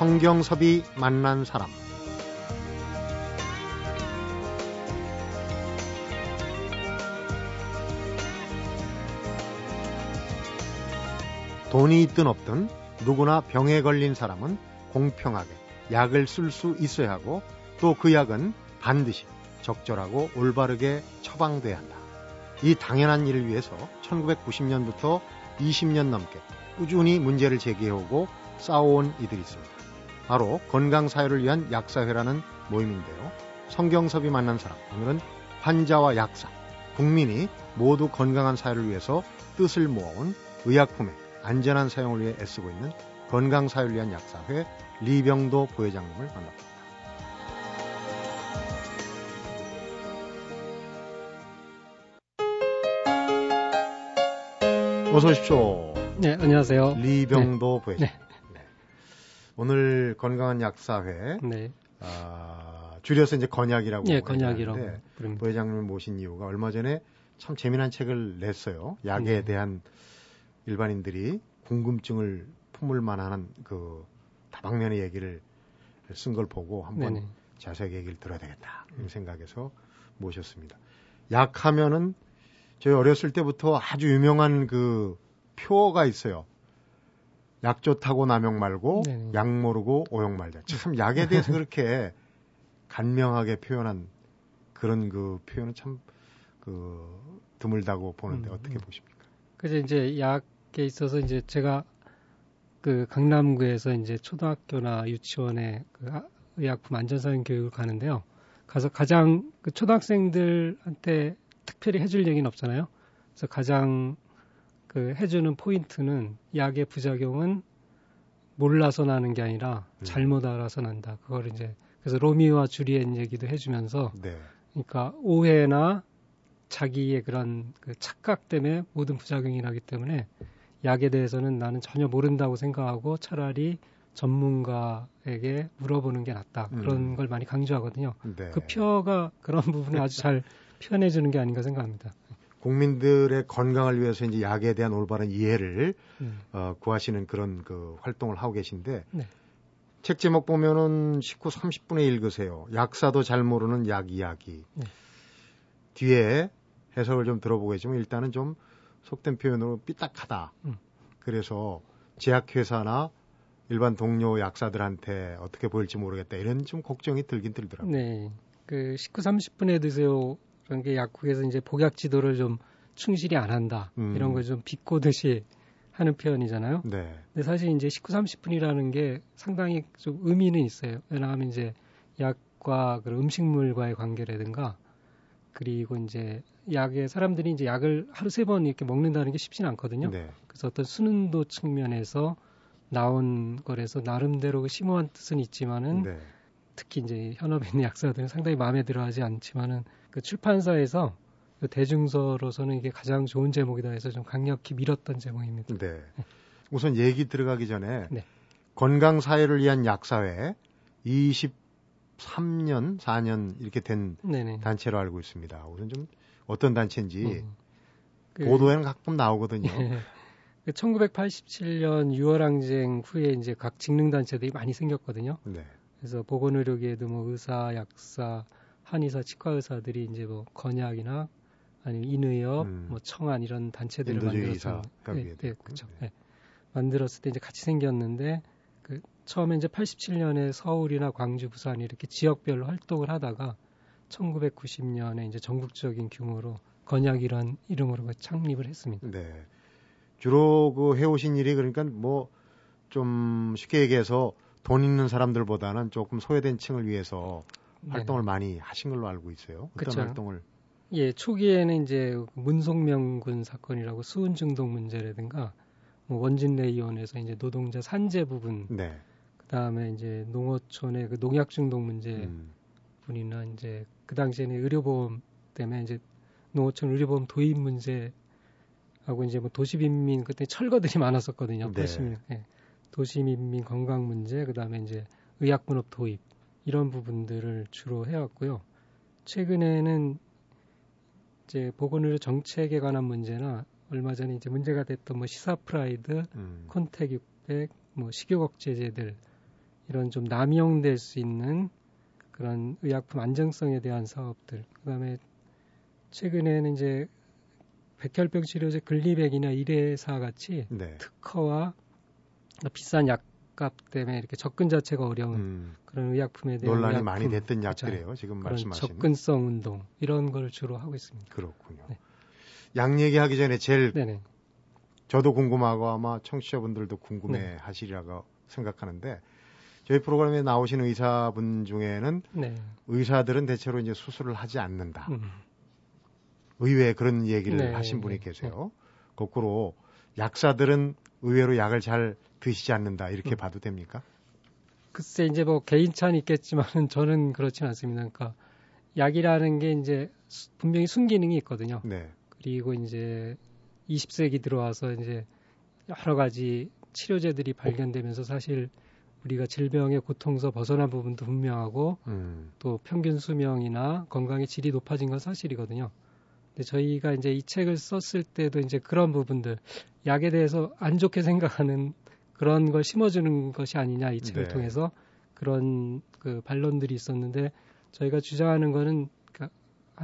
성경섭이 만난 사람 돈이 있든 없든 누구나 병에 걸린 사람은 공평하게 약을 쓸 수 있어야 하고 또 그 약은 반드시 적절하고 올바르게 처방돼야 한다. 이 당연한 일을 위해서 1990년부터 20년 넘게 꾸준히 문제를 제기해오고 싸워온 이들이 있습니다. 바로 건강사회를 위한 약사회라는 모임인데요. 성경섭이 만난 사람, 오늘은 환자와 약사, 국민이 모두 건강한 사회를 위해서 뜻을 모아온 의약품의 안전한 사용을 위해 애쓰고 있는 건강사회를 위한 약사회 리병도 부회장님을 만납니다. 어서 오십시오. 네, 안녕하세요. 리병도 네. 부회장. 네. 네. 오늘 건강한 약사회. 네. 아, 줄여서 이제 건약이라고. 네, 건약이라고. 부회장님을 모신 이유가 얼마 전에 참 재미난 책을 냈어요. 약에 네. 대한 일반인들이 궁금증을 품을 만한 그 다방면의 얘기를 쓴 걸 보고 한번 네네. 자세하게 얘기를 들어야 되겠다. 이런 생각에서 모셨습니다. 약하면은 저희 어렸을 때부터 아주 유명한 그 표어가 있어요. 약 좋다고 남용 말고 네네. 약 모르고 오용 말자. 참 약에 대해서 그렇게 간명하게 표현한 그런 그 표현은 참 그 드물다고 보는데 음, 어떻게 음. 보십니까? 그래서 이제 약에 있어서 이제 제가 그 강남구에서 이제 초등학교나 유치원에 그 의약품 안전사용 교육을 가는데요. 가서 가장 그 초등학생들한테 특별히 해줄 얘기는 없잖아요. 그래서 가장 그 해주는 포인트는 약의 부작용은 몰라서 나는 게 아니라 음. 잘못 알아서 난다. 그걸 이제 그래서 로미오와 주리엣 얘기도 해주면서 네. 그러니까 오해나 자기의 그런 그 착각 때문에 모든 부작용이 나기 때문에 약에 대해서는 나는 전혀 모른다고 생각하고 차라리 전문가에게 물어보는 게 낫다. 그런 음. 걸 많이 강조하거든요. 네. 그 표가 그런 부분을 아주 잘 표현해 주는 게 아닌가 생각합니다. 국민들의 건강을 위해서 이제 약에 대한 올바른 이해를 음. 어, 구하시는 그런 그 활동을 하고 계신데 네. 책 제목 보면은 19, 30분에 읽으세요. 약사도 잘 모르는 약 이야기. 네. 뒤에 해석을 좀 들어보겠지만 일단은 좀 속된 표현으로 삐딱하다. 음. 그래서 제약회사나 일반 동료 약사들한테 어떻게 보일지 모르겠다. 이런 좀 걱정이 들긴 들더라고요. 네. 그 19, 30분에 드세요. 게 약국에서 이제 복약 지도를 좀 충실히 안 한다. 음. 이런 걸 좀 비꼬듯이 하는 표현이잖아요. 네. 근데 사실 이제 19, 30분이라는 게 상당히 좀 의미는 있어요. 왜냐하면 이제 약과 그 음식물과의 관계라든가 그리고 이제 약에 사람들이 이제 약을 하루 세 번 이렇게 먹는다는 게 쉽지는 않거든요. 네. 그래서 어떤 수능도 측면에서 나온 거라서 나름대로 심오한 뜻은 있지만은 네. 특히 이제 현업에 있는 약사들은 상당히 마음에 들어하지 않지만은 그 출판사에서 그 대중서로서는 이게 가장 좋은 제목이다 해서 좀 강력히 밀었던 제목입니다. 네. 우선 얘기 들어가기 전에 네. 건강 사회를 위한 약사회 23년, 4년 이렇게 된 네네. 단체로 알고 있습니다. 우선 좀 어떤 단체인지 음. 그, 보도에는 가끔 나오거든요. 네. 1987년 6월 항쟁 후에 이제 각 직능 단체들이 많이 생겼거든요. 네. 그래서 보건의료계에도 뭐 의사, 약사, 한의사, 치과 의사들이 이제 뭐 건약이나 아니면 인의협, 음. 뭐 청안 이런 단체들을 만들어서 네, 네, 그렇죠. 네. 네. 만들었을 때 이제 같이 생겼는데 그 처음에 이제 87년에 서울이나 광주, 부산 이렇게 지역별로 활동을 하다가 1990년에 이제 전국적인 규모로 건약이란 이름으로 창립을 했습니다. 네. 주로 그 해오신 일이 그러니까 뭐 좀 쉽게 얘기해서 돈 있는 사람들보다는 조금 소외된 층을 위해서 활동을 많이 하신 걸로 알고 있어요. 어떤 그쵸. 활동을? 예, 초기에는 이제 문송명군 사건이라고 수은 중독 문제라든가 뭐 원진레이온에서 이제 노동자 산재 부분, 네. 그다음에 이제 농어촌의 그 농약 중독 문제 음. 분이나 이제 그 당시에는 의료보험 때문에 이제 농어촌 의료보험 도입 문제 하고 이제 뭐 도시빈민 그때 철거들이 많았었거든요. 네. 도시민, 예. 도시민민 건강 문제 그 다음에 이제 의약분업 도입 이런 부분들을 주로 해왔고요. 최근에는 이제 보건의료 정책에 관한 문제나 얼마 전에 이제 문제가 됐던 뭐 시사 프라이드, 음. 콘택 600, 뭐 식욕 억제제들 이런 좀 남용될 수 있는 그런 의약품 안정성에 대한 사업들. 그다음에 최근에는 이제 백혈병 치료제 글리백이나 이레사 같이 네. 특허와 비싼 약값 때문에 이렇게 접근 자체가 어려운 음. 그런 의약품에 대한 논란이 의약품, 많이 됐던 약들이에요. 그렇죠. 지금 말씀하신 접근성 운동 이런 걸 주로 하고 있습니다. 그렇군요. 네. 약 얘기하기 전에 제일 네네. 저도 궁금하고 아마 청취자분들도 궁금해 하시리라고 네. 생각하는데 저희 프로그램에 나오신 의사분 중에는 네. 의사들은 대체로 이제 수술을 하지 않는다. 음. 의외에 그런 얘기를 네. 하신 분이 계세요. 거꾸로 약사들은 의외로 약을 잘 드시지 않는다. 이렇게 음. 봐도 됩니까? 글쎄 이제 뭐 개인차는 있겠지만은 저는 그렇진 않습니다. 그러니까 약이라는 게 이제 분명히 순기능이 있거든요. 네. 그리고 이제 20세기 들어와서 이제 여러 가지 치료제들이 발견되면서 사실 우리가 질병의 고통서 벗어난 부분도 분명하고 음. 또 평균 수명이나 건강의 질이 높아진 건 사실이거든요. 저희가 이제 이 책을 썼을 때도 이제 그런 부분들 약에 대해서 안 좋게 생각하는 그런 걸 심어주는 것이 아니냐 이 책을 네. 통해서 그런 그 반론들이 있었는데 저희가 주장하는 거는 그러니까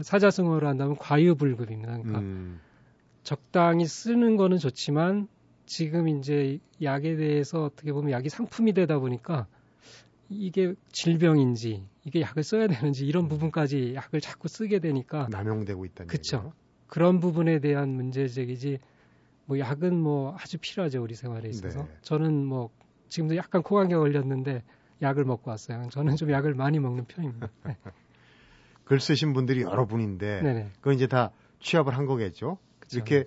사자성어로 한다면 과유불급입니다. 그러니까 음. 적당히 쓰는 거는 좋지만 지금 이제 약에 대해서 어떻게 보면 약이 상품이 되다 보니까 이게 질병인지 이게 약을 써야 되는지 이런 음. 부분까지 약을 자꾸 쓰게 되니까 남용되고 있다는 그렇죠. 그런 부분에 대한 문제 제기지 뭐 약은 뭐 아주 필요하죠 우리 생활에 있어서 네. 저는 뭐 지금도 약간 코감기가 걸렸는데 약을 먹고 왔어요. 저는 좀 약을 많이 먹는 편입니다. 네. 글 쓰신 분들이 여러 분인데 네네. 그건 이제 다 취합을 한 거겠죠. 그쵸. 이렇게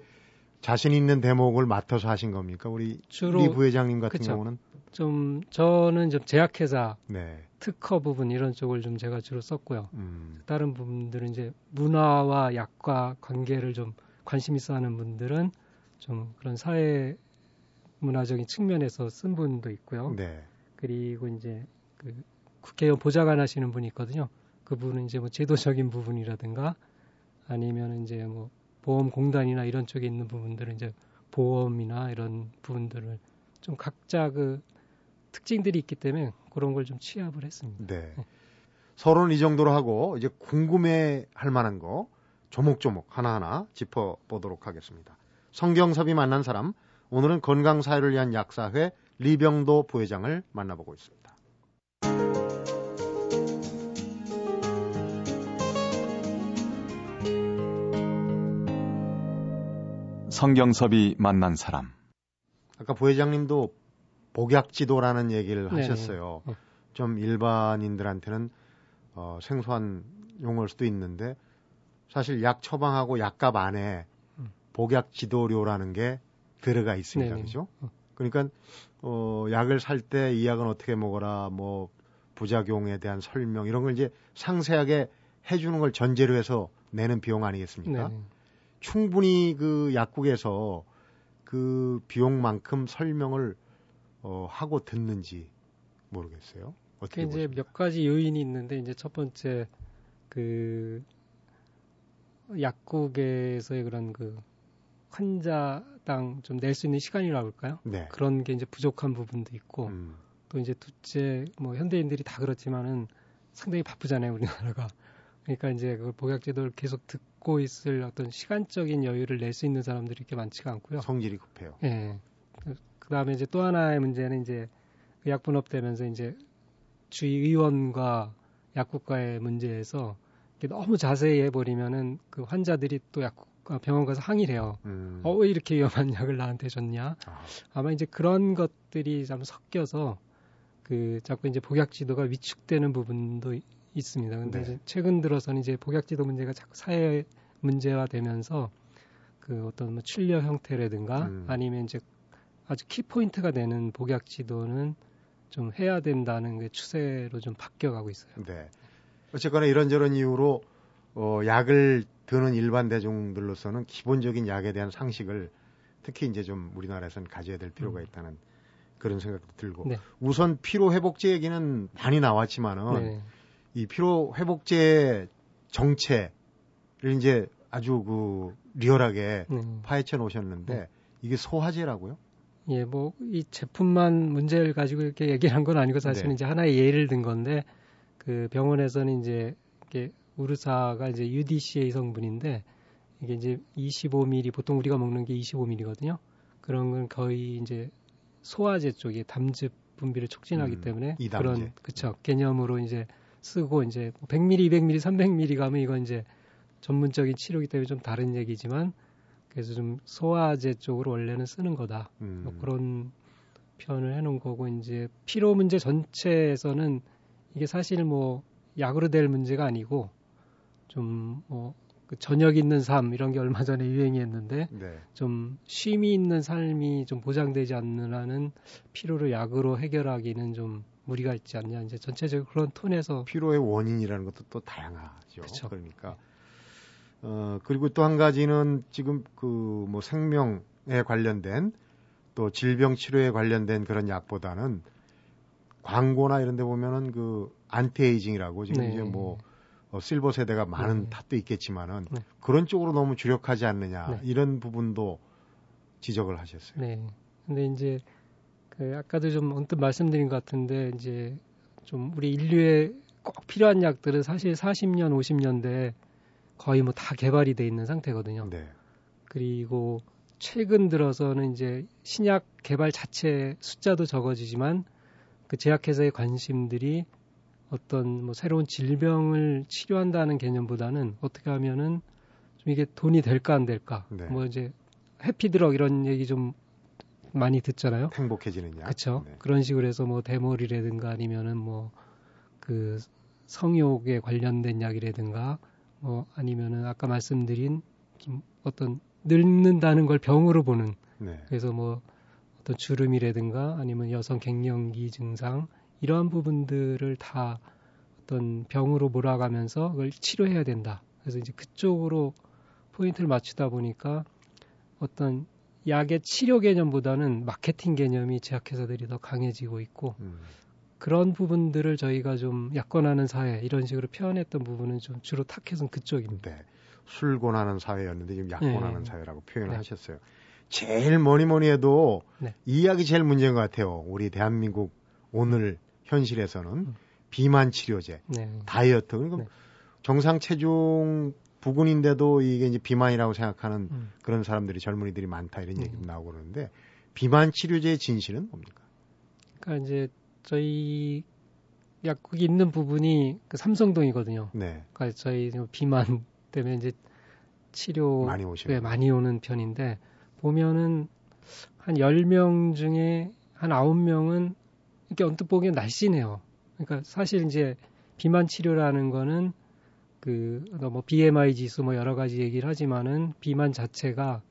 자신 있는 대목을 맡아서 하신 겁니까? 우리 주로 리 부회장님 같은 그쵸. 경우는 좀 저는 좀 제약회사 네. 특허 부분 이런 쪽을 좀 제가 주로 썼고요. 음. 다른 분들은 이제 문화와 약과 관계를 좀 관심 있어 하는 분들은 좀 그런 사회 문화적인 측면에서 쓴 분도 있고요. 네. 그리고 이제 그 국회의원 보좌관 하시는 분이 있거든요. 그분은 이제 뭐 제도적인 부분이라든가 아니면 이제 뭐 보험공단이나 이런 쪽에 있는 부분들은 이제 보험이나 이런 부분들을 좀 각자 그 특징들이 있기 때문에 그런 걸 좀 취합을 했습니다. 네. 네. 서론 이 정도로 하고 이제 궁금해 할 만한 거 조목조목 하나하나 짚어 보도록 하겠습니다. 성경섭이 만난 사람 오늘은 건강 사회를 위한 약사회 리병도 부회장을 만나보고 있습니다. 성경섭이 만난 사람. 아까 부회장님도 복약지도라는 얘기를 네네. 하셨어요. 어. 좀 일반인들한테는 어, 생소한 용어일 수도 있는데 사실 약 처방하고 약값 안에 음. 복약지도료라는 게 들어가 있습니다. 네네. 그죠? 어. 그러니까 어, 약을 살 때 이 약은 어떻게 먹어라, 뭐 부작용에 대한 설명 이런 걸 이제 상세하게 해주는 걸 전제로 해서 내는 비용 아니겠습니까? 네네. 충분히 그 약국에서 그 비용만큼 설명을 어, 하고 듣는지 모르겠어요. 어떻게 이제 몇 가지 요인이 있는데 이제 첫 번째 그 약국에서의 그런 그 환자당 좀 낼 수 있는 시간이라고 할까요? 네. 그런 게 이제 부족한 부분도 있고 음. 또 이제 둘째 뭐 현대인들이 다 그렇지만은 상당히 바쁘잖아요 우리나라가 그러니까 이제 그 복약제도를 계속 듣고 있을 어떤 시간적인 여유를 낼 수 있는 사람들이 이렇게 많지가 않고요. 성질이 급해요. 예. 그 다음에 이제 또 하나의 문제는 이제 의약 분업되면서 이제 주의의원과 약국과의 문제에서 너무 자세히 해버리면은 그 환자들이 또 약국 병원 가서 항의를 해요. 음. 어, 왜 이렇게 위험한 약을 나한테 줬냐? 아. 아마 이제 그런 것들이 좀 섞여서 그 자꾸 이제 복약 지도가 위축되는 부분도 있습니다. 근데 네. 이제 최근 들어서는 이제 복약 지도 문제가 자꾸 사회 문제화 되면서 그 어떤 뭐 출력 형태라든가 음. 아니면 이제 아주 키포인트가 되는 복약 지도는 좀 해야 된다는 게 추세로 좀 바뀌어가고 있어요. 네. 어쨌거나 이런저런 이유로 어, 약을 드는 일반 대중들로서는 기본적인 약에 대한 상식을 특히 이제 좀 우리나라에서는 가져야 될 필요가 음. 있다는 그런 생각도 들고 네. 우선 피로 회복제 얘기는 많이 나왔지만은 네. 이 피로 회복제 정체를 이제 아주 그 리얼하게 음. 파헤쳐 놓으셨는데 음. 이게 소화제라고요? 예, 뭐 이 제품만 문제를 가지고 이렇게 얘기를 한 건 아니고 사실은 네. 이제 하나의 예를 든 건데 그 병원에서는 이제 이게 우르사가 이제 UDCA 성분인데 이게 이제 25ml 보통 우리가 먹는 게 25ml거든요. 그런 건 거의 이제 소화제 쪽에 담즙 분비를 촉진하기 음, 때문에 이담제. 그런 그쵸 개념으로 이제 쓰고 이제 100ml, 200ml, 300ml 가면 이건 이제 전문적인 치료기 때문에 좀 다른 얘기지만 그래서 좀 소화제 쪽으로 원래는 쓰는 거다. 음. 뭐 그런 표현을 해놓은 거고 이제 피로 문제 전체에서는 이게 사실 뭐 약으로 될 문제가 아니고 좀뭐 그 저녁 있는 삶 이런 게 얼마 전에 유행이었는데 네. 좀 쉼이 있는 삶이 좀 보장되지 않는 한은 피로를 약으로 해결하기는 좀 무리가 있지 않냐 이제 전체적으로 그런 톤에서 피로의 원인이라는 것도 또 다양하죠. 그쵸. 그러니까 어 그리고 또 한 가지는 지금 그 뭐 생명에 관련된 또 질병 치료에 관련된 그런 약보다는 광고나 이런 데 보면은 그 anti-aging이라고 지금 네. 이제 뭐 어, 실버 세대가 많은 네. 탓도 있겠지만은 네. 그런 쪽으로 너무 주력하지 않느냐 네. 이런 부분도 지적을 하셨어요. 네. 근데 이제 그 아까도 좀 언뜻 말씀드린 것 같은데 이제 좀 우리 인류에 꼭 필요한 약들은 사실 40년, 50년대 거의 뭐 다 개발이 돼 있는 상태거든요. 네. 그리고 최근 들어서는 이제 신약 개발 자체 숫자도 적어지지만 그 제약회사의 관심들이 어떤 뭐 새로운 질병을 치료한다는 개념보다는 어떻게 하면은 좀 이게 돈이 될까 안 될까 네. 뭐 이제 해피드럭 이런 얘기 좀 많이 듣잖아요. 행복해지는 약. 그렇죠. 네. 그런 식으로 해서 뭐 대머리라든가 아니면은 뭐 그 성욕에 관련된 약이라든가 뭐 아니면은 아까 말씀드린 좀 어떤 늙는다는 걸 병으로 보는 네. 그래서 뭐 어떤 주름이라든가 아니면 여성 갱년기 증상 이러한 부분들을 다 어떤 병으로 몰아가면서 그걸 치료해야 된다. 그래서 이제 그쪽으로 포인트를 맞추다 보니까 어떤 약의 치료 개념보다는 마케팅 개념이 제약회사들이 더 강해지고 있고 음. 그런 부분들을 저희가 좀 약권하는 사회 이런 식으로 표현했던 부분은 좀 주로 타켓은 그쪽입니다. 네. 술 권하는 사회였는데 지금 약 네. 권하는 사회라고 표현을 네. 하셨어요. 제일 뭐니 뭐니 해도 네. 이 약이 제일 문제인 것 같아요. 우리 대한민국 오늘 현실에서는 음. 비만 치료제, 네. 다이어트. 그러니까 네. 정상 체중 부근인데도 이게 이제 비만이라고 생각하는 음. 그런 사람들이 젊은이들이 많다 이런 네. 얘기도 나오고 그러는데 비만 치료제의 진실은 뭡니까? 그러니까 이제 저희 약국이 있는 부분이 그 삼성동이거든요. 네. 그러니까 저희 좀 비만 때문에 이제 치료 많이 오시는 네, 많이 오는 편인데 보면은 한 10명 중에 한 9명은 이렇게 언뜻 보기엔 날씬해요. 그러니까 사실 이제 비만 치료라는 거는 그 뭐 BMI 지수 뭐 여러 가지 얘기를 하지만은 비만 자체가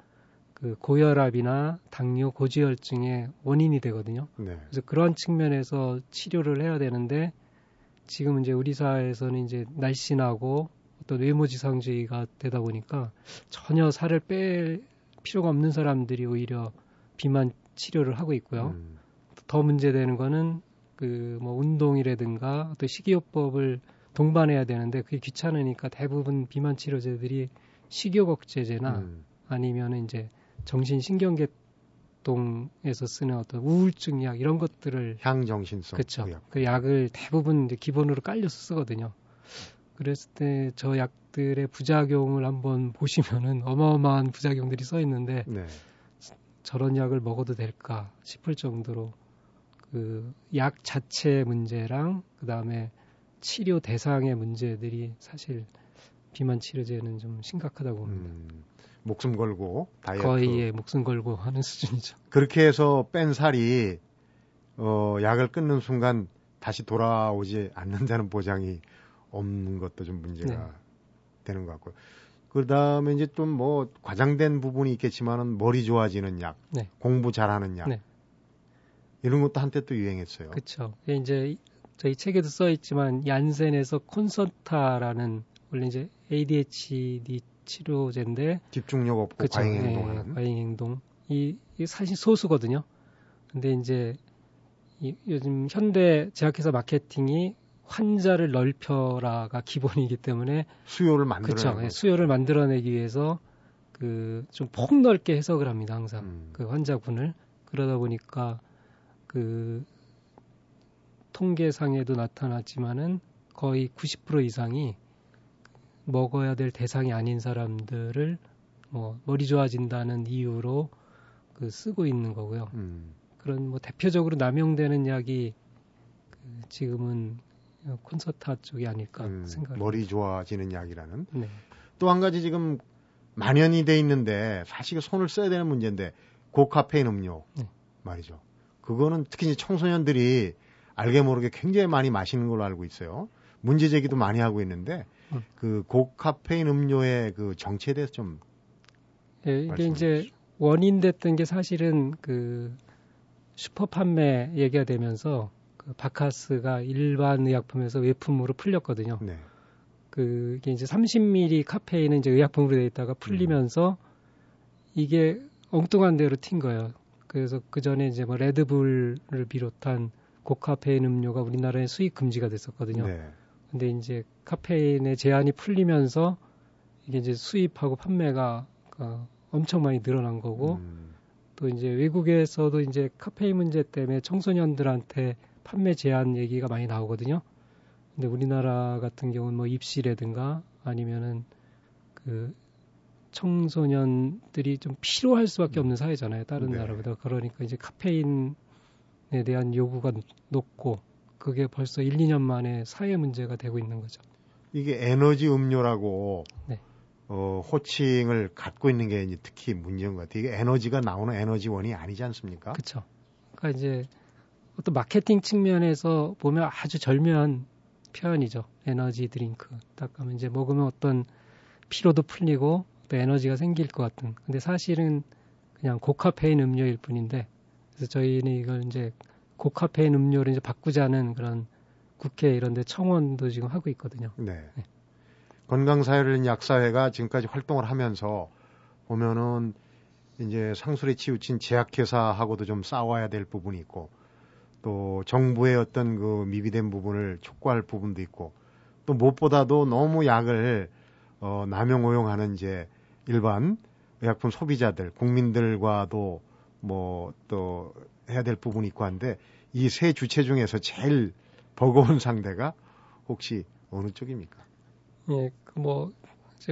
그 고혈압이나 당뇨, 고지혈증의 원인이 되거든요. 네. 그래서 그런 측면에서 치료를 해야 되는데 지금 이제 우리 사회에서는 이제 날씬하고 어떤 외모지상주의가 되다 보니까 전혀 살을 뺄 필요가 없는 사람들이 오히려 비만 치료를 하고 있고요. 음. 더 문제되는 거는 그 뭐 운동이라든가 또 식이요법을 동반해야 되는데 그게 귀찮으니까 대부분 비만 치료제들이 식욕 억제제나 음. 아니면은 이제 정신신경계통에서 쓰는 어떤 우울증 약 이런 것들을 향정신성 그렇죠. 그 약. 그 약을 대부분 이제 기본으로 깔려서 쓰거든요. 그랬을 때 저 약들의 부작용을 한번 보시면은 어마어마한 부작용들이 써 있는데 네. 저런 약을 먹어도 될까 싶을 정도로 그 약 자체의 문제랑 그 다음에 치료 대상의 문제들이 사실 비만 치료제는 좀 심각하다고 봅니다. 음. 목숨 걸고 다이어트 거의 예, 목숨 걸고 하는 수준이죠. 그렇게 해서 뺀 살이 어, 약을 끊는 순간 다시 돌아오지 않는다는 보장이 없는 것도 좀 문제가 네. 되는 것 같고요. 그 다음에 이제 좀 뭐 과장된 부분이 있겠지만은 머리 좋아지는 약, 네. 공부 잘하는 약 네. 이런 것도 한때 또 유행했어요. 그렇죠. 이제 저희 책에도 써 있지만 얀센에서 콘서타라는 원래 이제 ADHD 치료제인데 집중력 없고 그쵸. 과잉 예, 행동하는. 과잉 행동. 이, 이 사실 소수거든요. 근데 이제 이, 요즘 현대 제약회사 마케팅이 환자를 넓혀라가 기본이기 때문에 수요를 그렇죠. 만들어내는 예. 수요를 만들어내기 위해서 그 좀 폭넓게 해석을 합니다. 항상 음. 그 환자군을 그러다 보니까 그 통계상에도 나타났지만은 거의 90% 이상이 먹어야 될 대상이 아닌 사람들을 뭐 머리 좋아진다는 이유로 그 쓰고 있는 거고요. 음. 그런 뭐 대표적으로 남용되는 약이 그 지금은 콘서타 쪽이 아닐까 음, 생각. 머리 좋아지는 약이라는. 네. 또 한 가지 지금 만연이 돼 있는데 사실 손을 써야 되는 문제인데 고카페인 음료 네. 말이죠. 그거는 특히 청소년들이 알게 모르게 굉장히 많이 마시는 걸로 알고 있어요. 문제 제기도 많이 하고 있는데 음. 그 고카페인 음료의 그 정체에 대해서 좀 예, 이게 이제 주시죠. 원인 됐던 게 사실은 그 슈퍼 판매 얘기가 되면서 그 바카스가 일반 의약품에서 외품으로 풀렸거든요. 네. 그게 이제 30ml 카페인은 이제 의약품으로 돼 있다가 풀리면서 음. 이게 엉뚱한 대로 튄 거예요. 그래서 그 전에 이제 뭐 레드불을 비롯한 고카페인 음료가 우리나라에 수입 금지가 됐었거든요. 네. 근데 이제 카페인의 제한이 풀리면서 이게 이제 수입하고 판매가 어, 엄청 많이 늘어난 거고 음. 또 이제 외국에서도 이제 카페인 문제 때문에 청소년들한테 판매 제한 얘기가 많이 나오거든요. 근데 우리나라 같은 경우는 뭐 입시라든가 아니면은 그 청소년들이 좀 필요할 수밖에 없는 사회잖아요. 다른 네. 나라보다. 그러니까 이제 카페인에 대한 요구가 높고 그게 벌써 1, 2년 만에 사회 문제가 되고 있는 거죠. 이게 에너지 음료라고 네. 어, 호칭을 갖고 있는 게 특히 문제인 것 같아요. 이게 에너지가 나오는 에너지원이 아니지 않습니까? 그렇죠. 그러니까 이제 어떤 마케팅 측면에서 보면 아주 절묘한 표현이죠. 에너지 드링크. 딱 하면 이제 먹으면 어떤 피로도 풀리고 또 에너지가 생길 것 같은. 근데 사실은 그냥 고카페인 음료일 뿐인데 그래서 저희는 이걸 이제 고카페인 음료를 이제 바꾸자는 그런 국회 이런 데 청원도 지금 하고 있거든요. 네. 네. 건강사회를 약사회가 지금까지 활동을 하면서 보면은 이제 상술에 치우친 제약회사하고도 좀 싸워야 될 부분이 있고 또 정부의 어떤 그 미비된 부분을 촉구할 부분도 있고 또 무엇보다도 너무 약을 어, 남용 오용하는 이제 일반 의약품 소비자들 국민들과도 뭐 또 해야 될 부분이 있고 한데 이 세 주체 중에서 제일 버거운 상대가 혹시 어느 쪽입니까? 예, 그뭐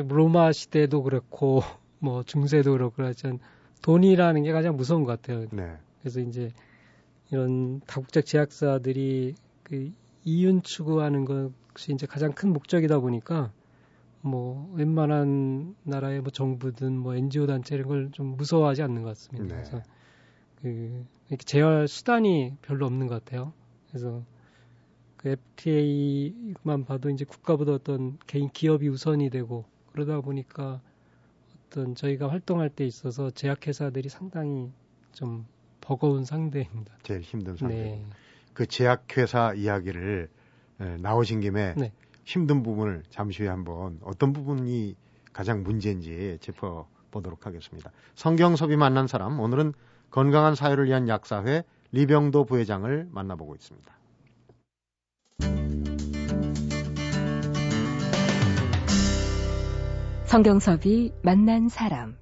로마 시대도 그렇고 뭐 중세도 그렇고 그렇지만 돈이라는 게 가장 무서운 것 같아요. 네. 그래서 이제 이런 다국적 제약사들이 그 이윤 추구하는 것이 이제 가장 큰 목적이다 보니까 뭐 웬만한 나라의 뭐 정부든 뭐 NGO 단체 이런 걸 좀 무서워하지 않는 것 같습니다. 네. 그래서 그 이렇게 제어할 수단이 별로 없는 것 같아요. 그래서 그 FTA만 봐도 이제 국가보다 어떤 개인 기업이 우선이 되고 그러다 보니까 어떤 저희가 활동할 때 있어서 제약회사들이 상당히 좀 버거운 상대입니다. 제일 힘든 상대. 네. 그 제약회사 이야기를 에, 나오신 김에 네. 힘든 부분을 잠시 후에 한번 어떤 부분이 가장 문제인지 짚어보도록 하겠습니다. 성경섭이 만난 사람 오늘은 건강한 사회를 위한 약사회 리병도 부회장을 만나보고 있습니다. 성경섭이 만난 사람.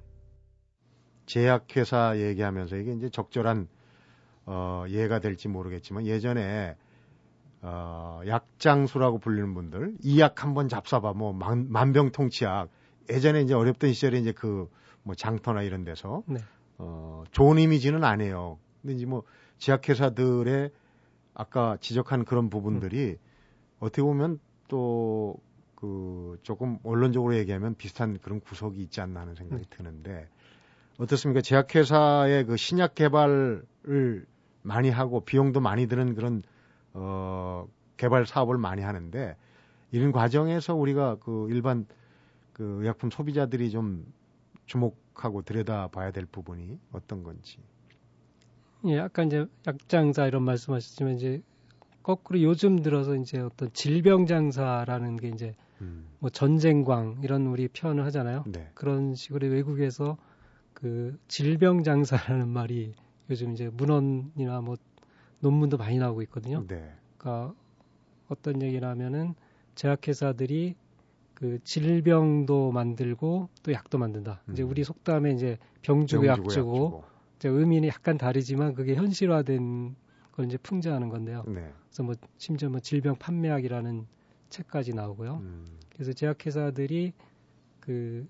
제약회사 얘기하면서 이게 이제 적절한 어, 예가 될지 모르겠지만 예전에 어, 약장수라고 불리는 분들 이 약 한번 잡숴봐 뭐 만, 만병통치약 예전에 이제 어렵던 시절에 이제 그 뭐 장터나 이런 데서 네. 어, 좋은 이미지는 아니에요. 근데 이제 뭐 제약회사들의 아까 지적한 그런 부분들이 음. 어떻게 보면 또 그 조금 언론적으로 얘기하면 비슷한 그런 구석이 있지 않나 하는 생각이 네. 드는데 어떻습니까? 제약회사의 그 신약 개발을 많이 하고 비용도 많이 드는 그런 어 개발 사업을 많이 하는데 이런 과정에서 우리가 그 일반 그 의약품 소비자들이 좀 주목 하고 들여다봐야 될 부분이 어떤 건지. 예, 아까 이제 약장사 이런 말씀하셨지만 이제 거꾸로 요즘 들어서 이제 어떤 질병 장사라는 게 이제 음. 뭐 전쟁광 이런 우리 표현을 하잖아요. 네. 그런 식으로 외국에서 그 질병 장사라는 말이 요즘 이제 문헌이나 뭐 논문도 많이 나오고 있거든요. 네. 그러니까 어떤 얘기를 하면은 제약회사들이 그 질병도 만들고 또 약도 만든다. 음. 이제 우리 속담에 이제 병주고, 약주고, 이제 의미는 약간 다르지만 그게 현실화된 걸 이제 풍자하는 건데요. 네. 그래서 뭐 심지어 뭐 질병 판매학이라는 책까지 나오고요. 음. 그래서 제약회사들이 그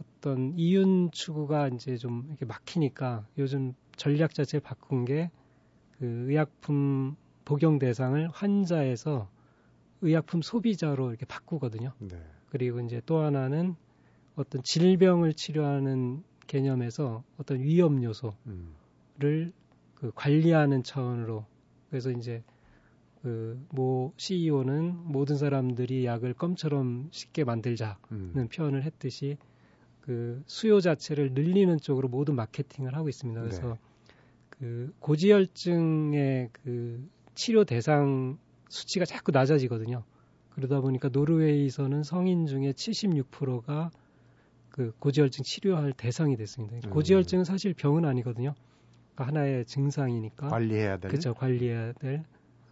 어떤 이윤 추구가 이제 좀 이렇게 막히니까 요즘 전략 자체를 바꾼 게 그 의약품 복용 대상을 환자에서 의약품 소비자로 이렇게 바꾸거든요. 네. 그리고 이제 또 하나는 어떤 질병을 치료하는 개념에서 어떤 위험 요소를 음. 그 관리하는 차원으로 그래서 이제 그모 CEO는 모든 사람들이 약을 껌처럼 쉽게 만들자는 음. 표현을 했듯이 그 수요 자체를 늘리는 쪽으로 모든 마케팅을 하고 있습니다. 그래서 네. 그 고지혈증의 그 치료 대상 수치가 자꾸 낮아지거든요. 그러다 보니까 노르웨이에서는 성인 중에 76%가 그 고지혈증 치료할 대상이 됐습니다. 음. 고지혈증은 사실 병은 아니거든요. 그러니까 하나의 증상이니까 관리해야 될. 그렇죠 관리해야 될.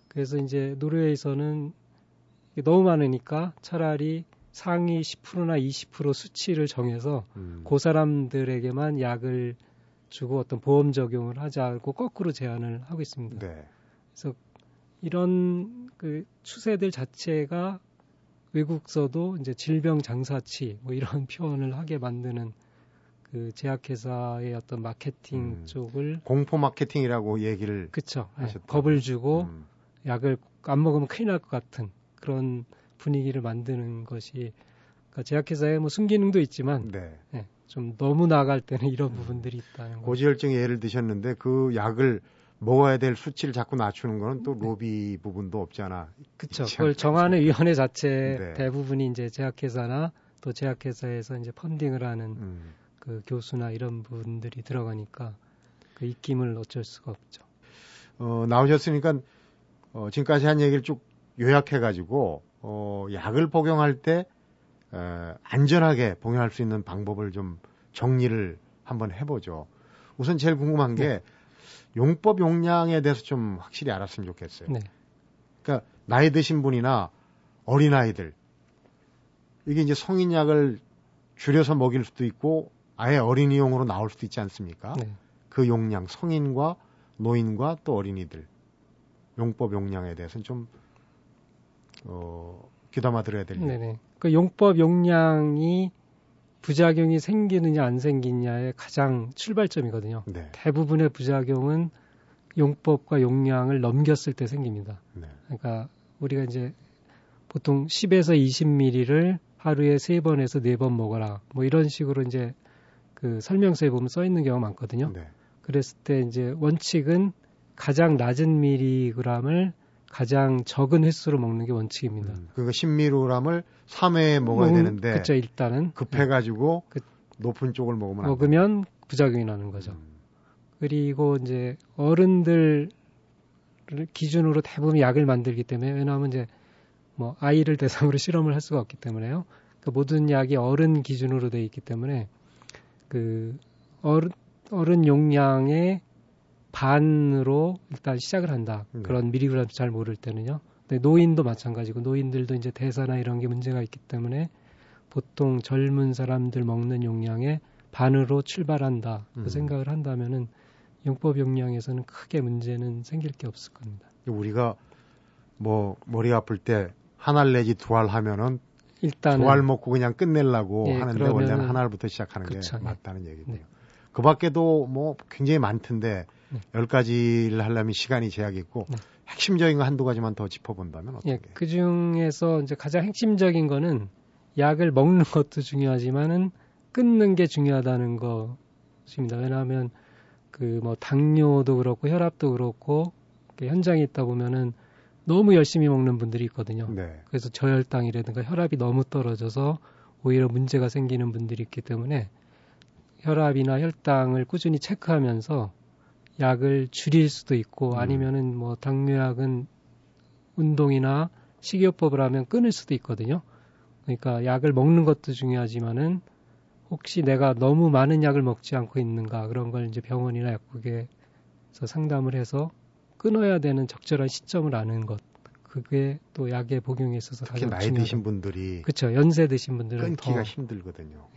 그래서 이제 노르웨이에서는 너무 많으니까 차라리 상위 10%나 20% 수치를 정해서 음. 그 사람들에게만 약을 주고 어떤 보험 적용을 하자고 거꾸로 제안을 하고 있습니다. 네. 이런 그 추세들 자체가 외국서도 이제 질병 장사치 뭐 이런 표현을 하게 만드는 그 제약회사의 어떤 마케팅 음. 쪽을 공포 마케팅이라고 얘기를 그쵸 예, 하셨다. 겁을 주고 음. 약을 안 먹으면 큰일 날 것 같은 그런 분위기를 만드는 것이 그러니까 제약회사의 뭐 순기능도 있지만 네. 예, 좀 너무 나갈 때는 이런 음. 부분들이 있다는 거. 고지혈증 예를 드셨는데 그 약을 먹어야 될 수치를 자꾸 낮추는 거는 또 네. 로비 부분도 없지 않아. 그렇죠. 그걸? 정하는 위원회 자체 네. 대부분이 이제 제약회사나 또 제약회사에서 이제 펀딩을 하는 음. 그 교수나 이런 분들이 들어가니까 그 입김을 어쩔 수가 없죠. 어, 나오셨으니까 어, 지금까지 한 얘기를 쭉 요약해가지고 어, 약을 복용할 때 에, 안전하게 복용할 수 있는 방법을 좀 정리를 한번 해보죠. 우선 제일 궁금한 게 네. 용법 용량에 대해서 좀 확실히 알았으면 좋겠어요. 네. 그러니까 나이 드신 분이나 어린 아이들 이게 이제 성인약을 줄여서 먹일 수도 있고 아예 어린이용으로 나올 수도 있지 않습니까? 네. 그 용량 성인과 노인과 또 어린이들 용법 용량에 대해서는 좀 어, 귀담아 들어야 될 일. 네네. 그 용법 용량이 부작용이 생기느냐 안 생기느냐의 가장 출발점이거든요. 네. 대부분의 부작용은 용법과 용량을 넘겼을 때 생깁니다. 네. 그러니까 우리가 이제 보통 10에서 20ml를 하루에 세 번에서 네번 먹어라. 뭐 이런 식으로 이제 그 설명서에 보면 써 있는 경우가 많거든요. 네. 그랬을 때 이제 원칙은 가장 낮은 미리그램을 가장 적은 횟수로 먹는 게 원칙입니다. 음, 그러니까 10mg을 3회에 먹어야 되는데 그렇죠. 일단은 급해가지고 그- 높은 쪽을 먹으면 안 먹으면 부작용이 나는 거죠. 음, 그리고 이제 어른들 기준으로 대부분 약을 만들기 때문에 왜냐하면 이제 뭐 아이를 대상으로 실험을 할 수가 없기 때문에요. 그 모든 약이 어른 기준으로 돼 있기 때문에 그 어른 어른 용량의 반으로 일단 시작을 한다. 네. 그런 미리그램 잘 모를 때는요. 근데 노인도 마찬가지고 노인들도 이제 대사나 이런 게 문제가 있기 때문에 보통 젊은 사람들 먹는 용량의 반으로 출발한다. 음. 그 생각을 한다면은 용법 용량에서는 크게 문제는 생길 게 없을 겁니다. 우리가 뭐 머리 아플 때 한 알 내지 두 알 하면은 일단은 두알 먹고 그냥 끝내려고 예, 하는데 원래는 한 알부터 시작하는 그쵸, 게 예. 맞다는 얘기고요. 네. 그 밖에도 뭐 굉장히 많던데 네. 열 가지를 하려면 시간이 제약이 있고 네. 핵심적인 거 한두 가지만 더 짚어본다면 어떻게? 예, 그 중에서 이제 가장 핵심적인 거는 약을 먹는 것도 중요하지만은 끊는 게 중요하다는 것입니다. 왜냐하면 그 뭐 당뇨도 그렇고 혈압도 그렇고 현장에 있다 보면은 너무 열심히 먹는 분들이 있거든요. 네. 그래서 저혈당이라든가 혈압이 너무 떨어져서 오히려 문제가 생기는 분들이 있기 때문에 혈압이나 혈당을 꾸준히 체크하면서 약을 줄일 수도 있고 음. 아니면은 뭐 당뇨약은 운동이나 식이요법을 하면 끊을 수도 있거든요. 그러니까 약을 먹는 것도 중요하지만은 혹시 내가 너무 많은 약을 먹지 않고 있는가 그런 걸 이제 병원이나 약국에서 상담을 해서 끊어야 되는 적절한 시점을 아는 것 그게 또 약의 복용에 있어서 특히 가장 나이 중요하다. 드신 분들이 그렇죠. 연세 드신 분들은 끊기가 더 힘들거든요.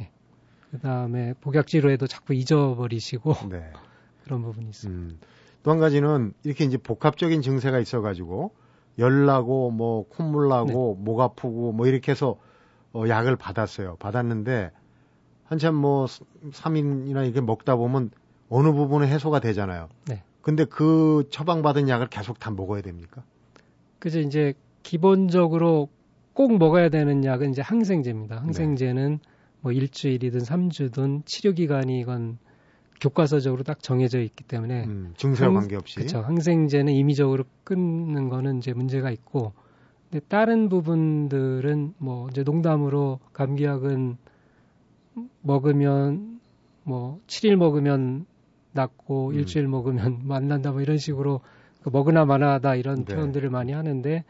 그다음에 복약 치료에도 자꾸 잊어버리시고 네. 그런 부분이 있습니다. 음. 또한 가지는 이렇게 이제 복합적인 증세가 있어가지고 열 나고 뭐 콧물 나고 네. 목 아프고 뭐 이렇게 해서 어, 약을 받았어요. 받았는데 한참 뭐 3일이나 이렇게 먹다 보면 어느 부분은 해소가 되잖아요. 네. 근데 그 처방받은 약을 계속 다 먹어야 됩니까? 그래서 이제 기본적으로 꼭 먹어야 되는 약은 이제 항생제입니다. 항생제는 뭐 일주일이든 삼주든 치료 기간이건 교과서적으로 딱 정해져 있기 때문에 음, 증세와 항- 관계없이. 그렇죠. 항생제는 임의적으로 끊는 거는 이제 문제가 있고, 근데 다른 부분들은 뭐 이제 농담으로 감기약은 먹으면 뭐 7일 먹으면 낫고 음. 일주일 먹으면 만난다 뭐 이런 식으로 그 먹으나 마나다 이런 네. 표현들을 많이 하는데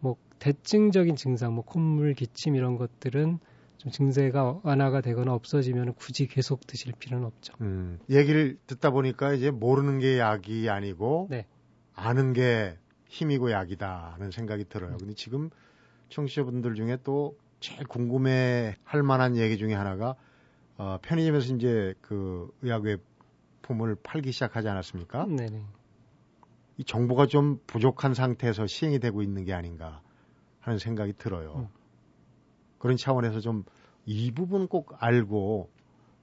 뭐 대증적인 증상 뭐 콧물 기침 이런 것들은 좀 증세가 완화가 되거나 없어지면 굳이 계속 드실 필요는 없죠. 음, 얘기를 듣다 보니까 이제 모르는 게 약이 아니고 네. 아는 게 힘이고 약이다 하는 생각이 들어요. 근데 지금 청취자분들 중에 또 제일 궁금해 할 만한 얘기 중에 하나가 어, 편의점에서 이제 그 의약 외품을 팔기 시작하지 않았습니까? 네네. 이 정보가 좀 부족한 상태에서 시행이 되고 있는 게 아닌가 하는 생각이 들어요. 음. 그런 차원에서 좀 이 부분 꼭 알고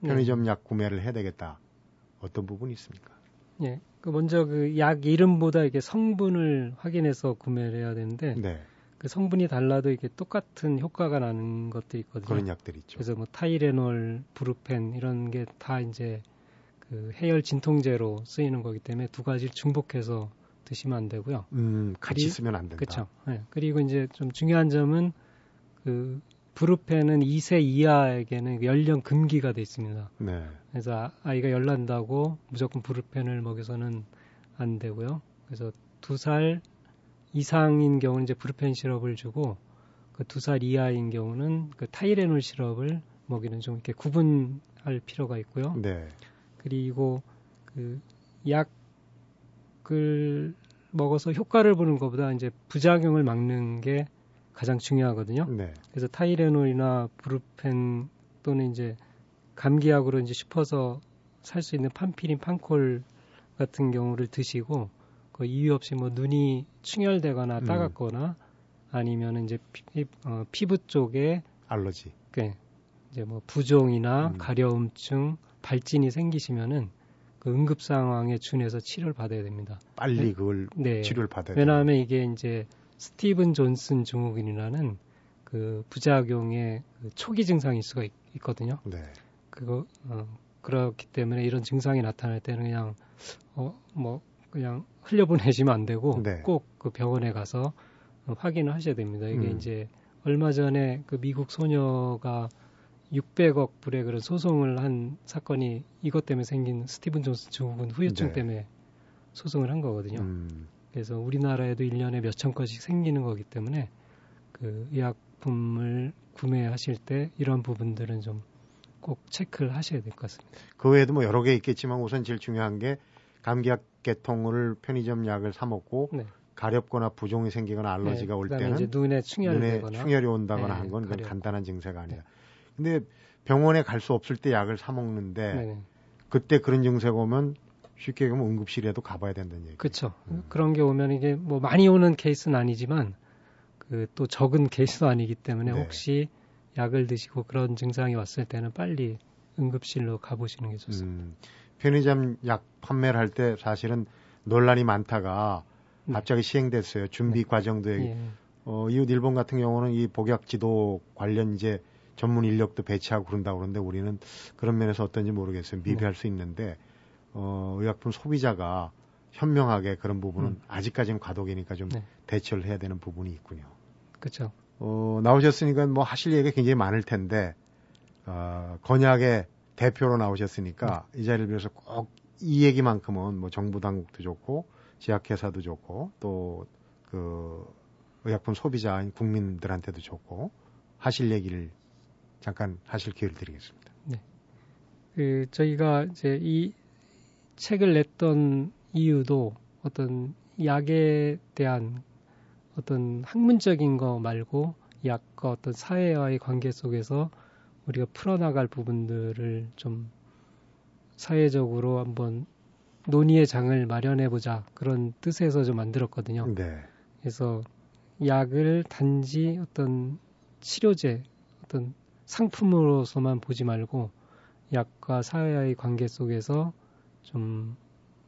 네. 편의점 약 구매를 해야 되겠다. 어떤 부분이 있습니까? 예. 그 먼저 그 약 이름보다 이게 성분을 확인해서 구매를 해야 되는데 네. 그 성분이 달라도 이게 똑같은 효과가 나는 것들이 있거든요. 그런 약들이 있죠. 그래서 뭐 타이레놀, 브루펜 이런 게 다 이제 그 해열 진통제로 쓰이는 거기 때문에 두 가지를 중복해서 드시면 안 되고요. 음, 같이 그리- 쓰면 안 된다. 그렇죠. 예. 그리고 이제 좀 중요한 점은 그 브루펜은 2세 이하에게는 연령 금기가 돼 있습니다. 네. 그래서 아- 아이가 열난다고 무조건 브루펜을 먹여서는 안 되고요. 그래서 두 살 이상인 경우는 이제 브루펜 시럽을 주고 그 두 살 이하인 경우는 그 타이레놀 시럽을 먹이는 좀 이렇게 구분할 필요가 있고요. 네. 그리고 그 약을 먹어서 효과를 보는 것보다 이제 부작용을 막는 게 가장 중요하거든요. 네. 그래서 타이레놀이나 브루펜 또는 이제 감기약으로 이제 싶어서 살 수 있는 판피린, 판콜 같은 경우를 드시고 그 이유 없이 뭐 눈이 충혈되거나 음. 따갑거나 아니면 이제 피, 어, 피부 쪽에 알러지. 그 이제 뭐 부종이나 음. 가려움증, 발진이 생기시면은 그 응급 상황에 준해서 치료를 받아야 됩니다. 빨리 네. 그걸 네. 치료를 받아야 왜냐하면 이게 이제 스티븐 존슨 증후군이라는 그 부작용의 그 초기 증상일 수가 있, 거든요 네. 그거 어, 그렇기 때문에 이런 증상이 나타날 때는 그냥 어뭐 그냥 흘려보내시면 안 되고 네. 꼭그 병원에 가서 어, 확인을 하셔야 됩니다. 이게 음. 이제 얼마 전에 그 미국 소녀가 600억 불의 그런 소송을 한 사건이 이것 때문에 생긴 스티븐 존슨 증후군 후유증 네. 때문에 소송을 한 거거든요. 음, 그래서 우리나라에도 1년에 몇천 건씩 생기는 거기 때문에 그 의약품을 구매하실 때 이런 부분들은 좀 꼭 체크를 하셔야 될 것 같습니다. 그 외에도 뭐 여러 개 있겠지만 우선 제일 중요한 게 감기약 개통을 편의점 약을 사 먹고 네. 가렵거나 부종이 생기거나 알러지가 네, 올 때는 눈에 충혈이 눈에 충혈이 온다거나 네, 한건 그건 가렵고. 간단한 증세가 아니라. 근데 병원에 갈 수 없을 때 약을 사 먹는데 네. 네. 그때 그런 증세가 오면 쉽게 얘기하면 응급실에도 가봐야 된다는 얘기. 그렇죠. 음. 그런 게 오면 이게 뭐 많이 오는 케이스는 아니지만 그 또 적은 케이스도 아니기 때문에 네. 혹시 약을 드시고 그런 증상이 왔을 때는 빨리 응급실로 가보시는 게 좋습니다. 음, 편의점 약 판매를 할 때 사실은 논란이 많다가 네. 갑자기 시행됐어요. 준비 과정도 얘기. 예. 어, 이웃 일본 같은 경우는 이 복약 지도 관련 이제 전문 인력도 배치하고 그런다고 그러는데 우리는 그런 면에서 어떤지 모르겠어요. 미비할 수 있는데 어, 의약품 소비자가 현명하게 그런 부분은 음. 아직까지는 과도기니까 좀 네. 대처를 해야 되는 부분이 있군요. 그렇죠. 어, 나오셨으니까 뭐 하실 얘기가 굉장히 많을 텐데 어, 건약의 대표로 나오셨으니까 이 자리를 빌어서 꼭 이 얘기만큼은 뭐 정부 당국도 좋고 제약회사도 좋고 또 그 의약품 소비자인 국민들한테도 좋고 하실 얘기를 잠깐 하실 기회를 드리겠습니다. 그 저희가 이제 이 책을 냈던 이유도 어떤 약에 대한 어떤 학문적인 거 말고 약과 어떤 사회와의 관계 속에서 우리가 풀어나갈 부분들을 좀 사회적으로 한번 논의의 장을 마련해보자 그런 뜻에서 좀 만들었거든요. 네. 그래서 약을 단지 어떤 치료제, 어떤 상품으로서만 보지 말고 약과 사회와의 관계 속에서 좀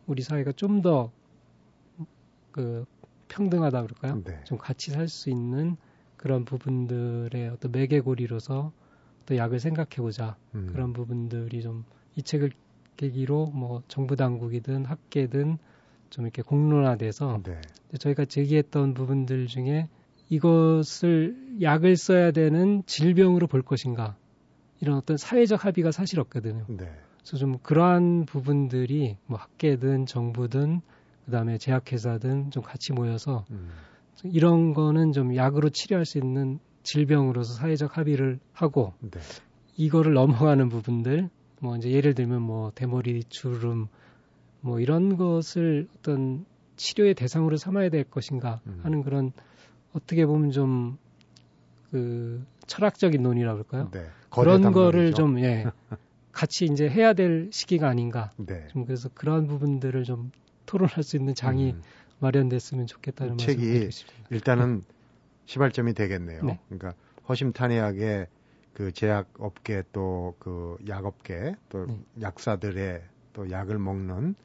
우리 사회가 좀 더 그 평등하다 그럴까요? 네. 좀 같이 살 수 있는 그런 부분들의 어떤 매개고리로서 또 약을 생각해보자 음. 그런 부분들이 좀 이 책을 계기로 뭐 정부 당국이든 학계든 좀 이렇게 공론화돼서 네. 저희가 제기했던 부분들 중에 이것을 약을 써야 되는 질병으로 볼 것인가 이런 어떤 사회적 합의가 사실 없거든요. 네. 그래서 좀 그러한 부분들이 뭐 학계든 정부든 그다음에 제약회사든 좀 같이 모여서 음. 이런 거는 좀 약으로 치료할 수 있는 질병으로서 사회적 합의를 하고 네. 이거를 넘어가는 부분들 뭐 이제 예를 들면 뭐 대머리 주름 뭐 이런 것을 어떤 치료의 대상으로 삼아야 될 것인가 음. 하는 그런 어떻게 보면 좀 그 철학적인 논의라 그럴까요? 네. 그런 거를. 좀 예. 같이 이제 해야 될 시기가 아닌가. 네. 좀 그래서 그러한 부분들을 좀 토론할 수 있는 장이 음. 마련됐으면 좋겠다는 이 말씀 책이 드리고 싶습니다. 일단은 시발점이 되겠네요. 네. 그러니까 허심탄회하게 그 제약 업계 또 그 약업계 또 네. 약사들의 또 약을 먹는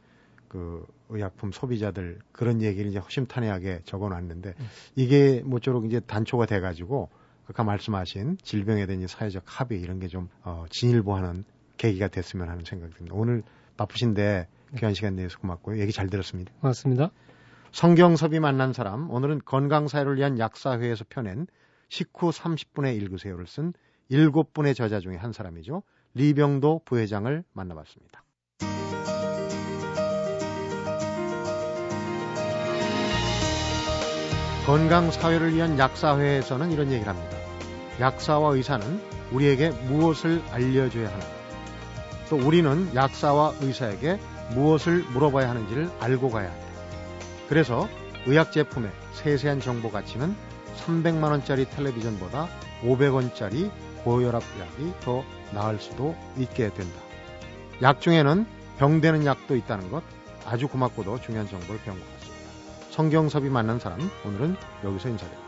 그 의약품 소비자들 그런 얘기를 이제 허심탄회하게 적어놨는데 네. 이게 모쪼록 이제 단초가 돼가지고 아까 말씀하신 질병에 대한 이 사회적 합의 이런 게 좀 어, 진일보하는 계기가 됐으면 하는 생각이 듭니다. 오늘 바쁘신데 네. 귀한 시간 내서 고맙고요. 얘기 잘 들었습니다. 고맙습니다. 성경섭이 만난 사람 오늘은 건강사회를 위한 약사회에서 펴낸 식후 30분의 읽으세요를 쓴 일곱 분의 저자 중에 한 사람이죠. 리병도 부회장을 만나봤습니다. 건강사회를 위한 약사회에서는 이런 얘기를 합니다. 약사와 의사는 우리에게 무엇을 알려줘야 하는가? 또 우리는 약사와 의사에게 무엇을 물어봐야 하는지를 알고 가야 한다. 그래서 의학 제품의 세세한 정보 가치는 300만 원짜리 텔레비전보다 500원짜리 고혈압 약이 더 나을 수도 있게 된다. 약 중에는 병되는 약도 있다는 것 아주 고맙고도 중요한 정보를 배운 것 같습니다. 성경섭이 만난 사람 오늘은 여기서 인사드립니다.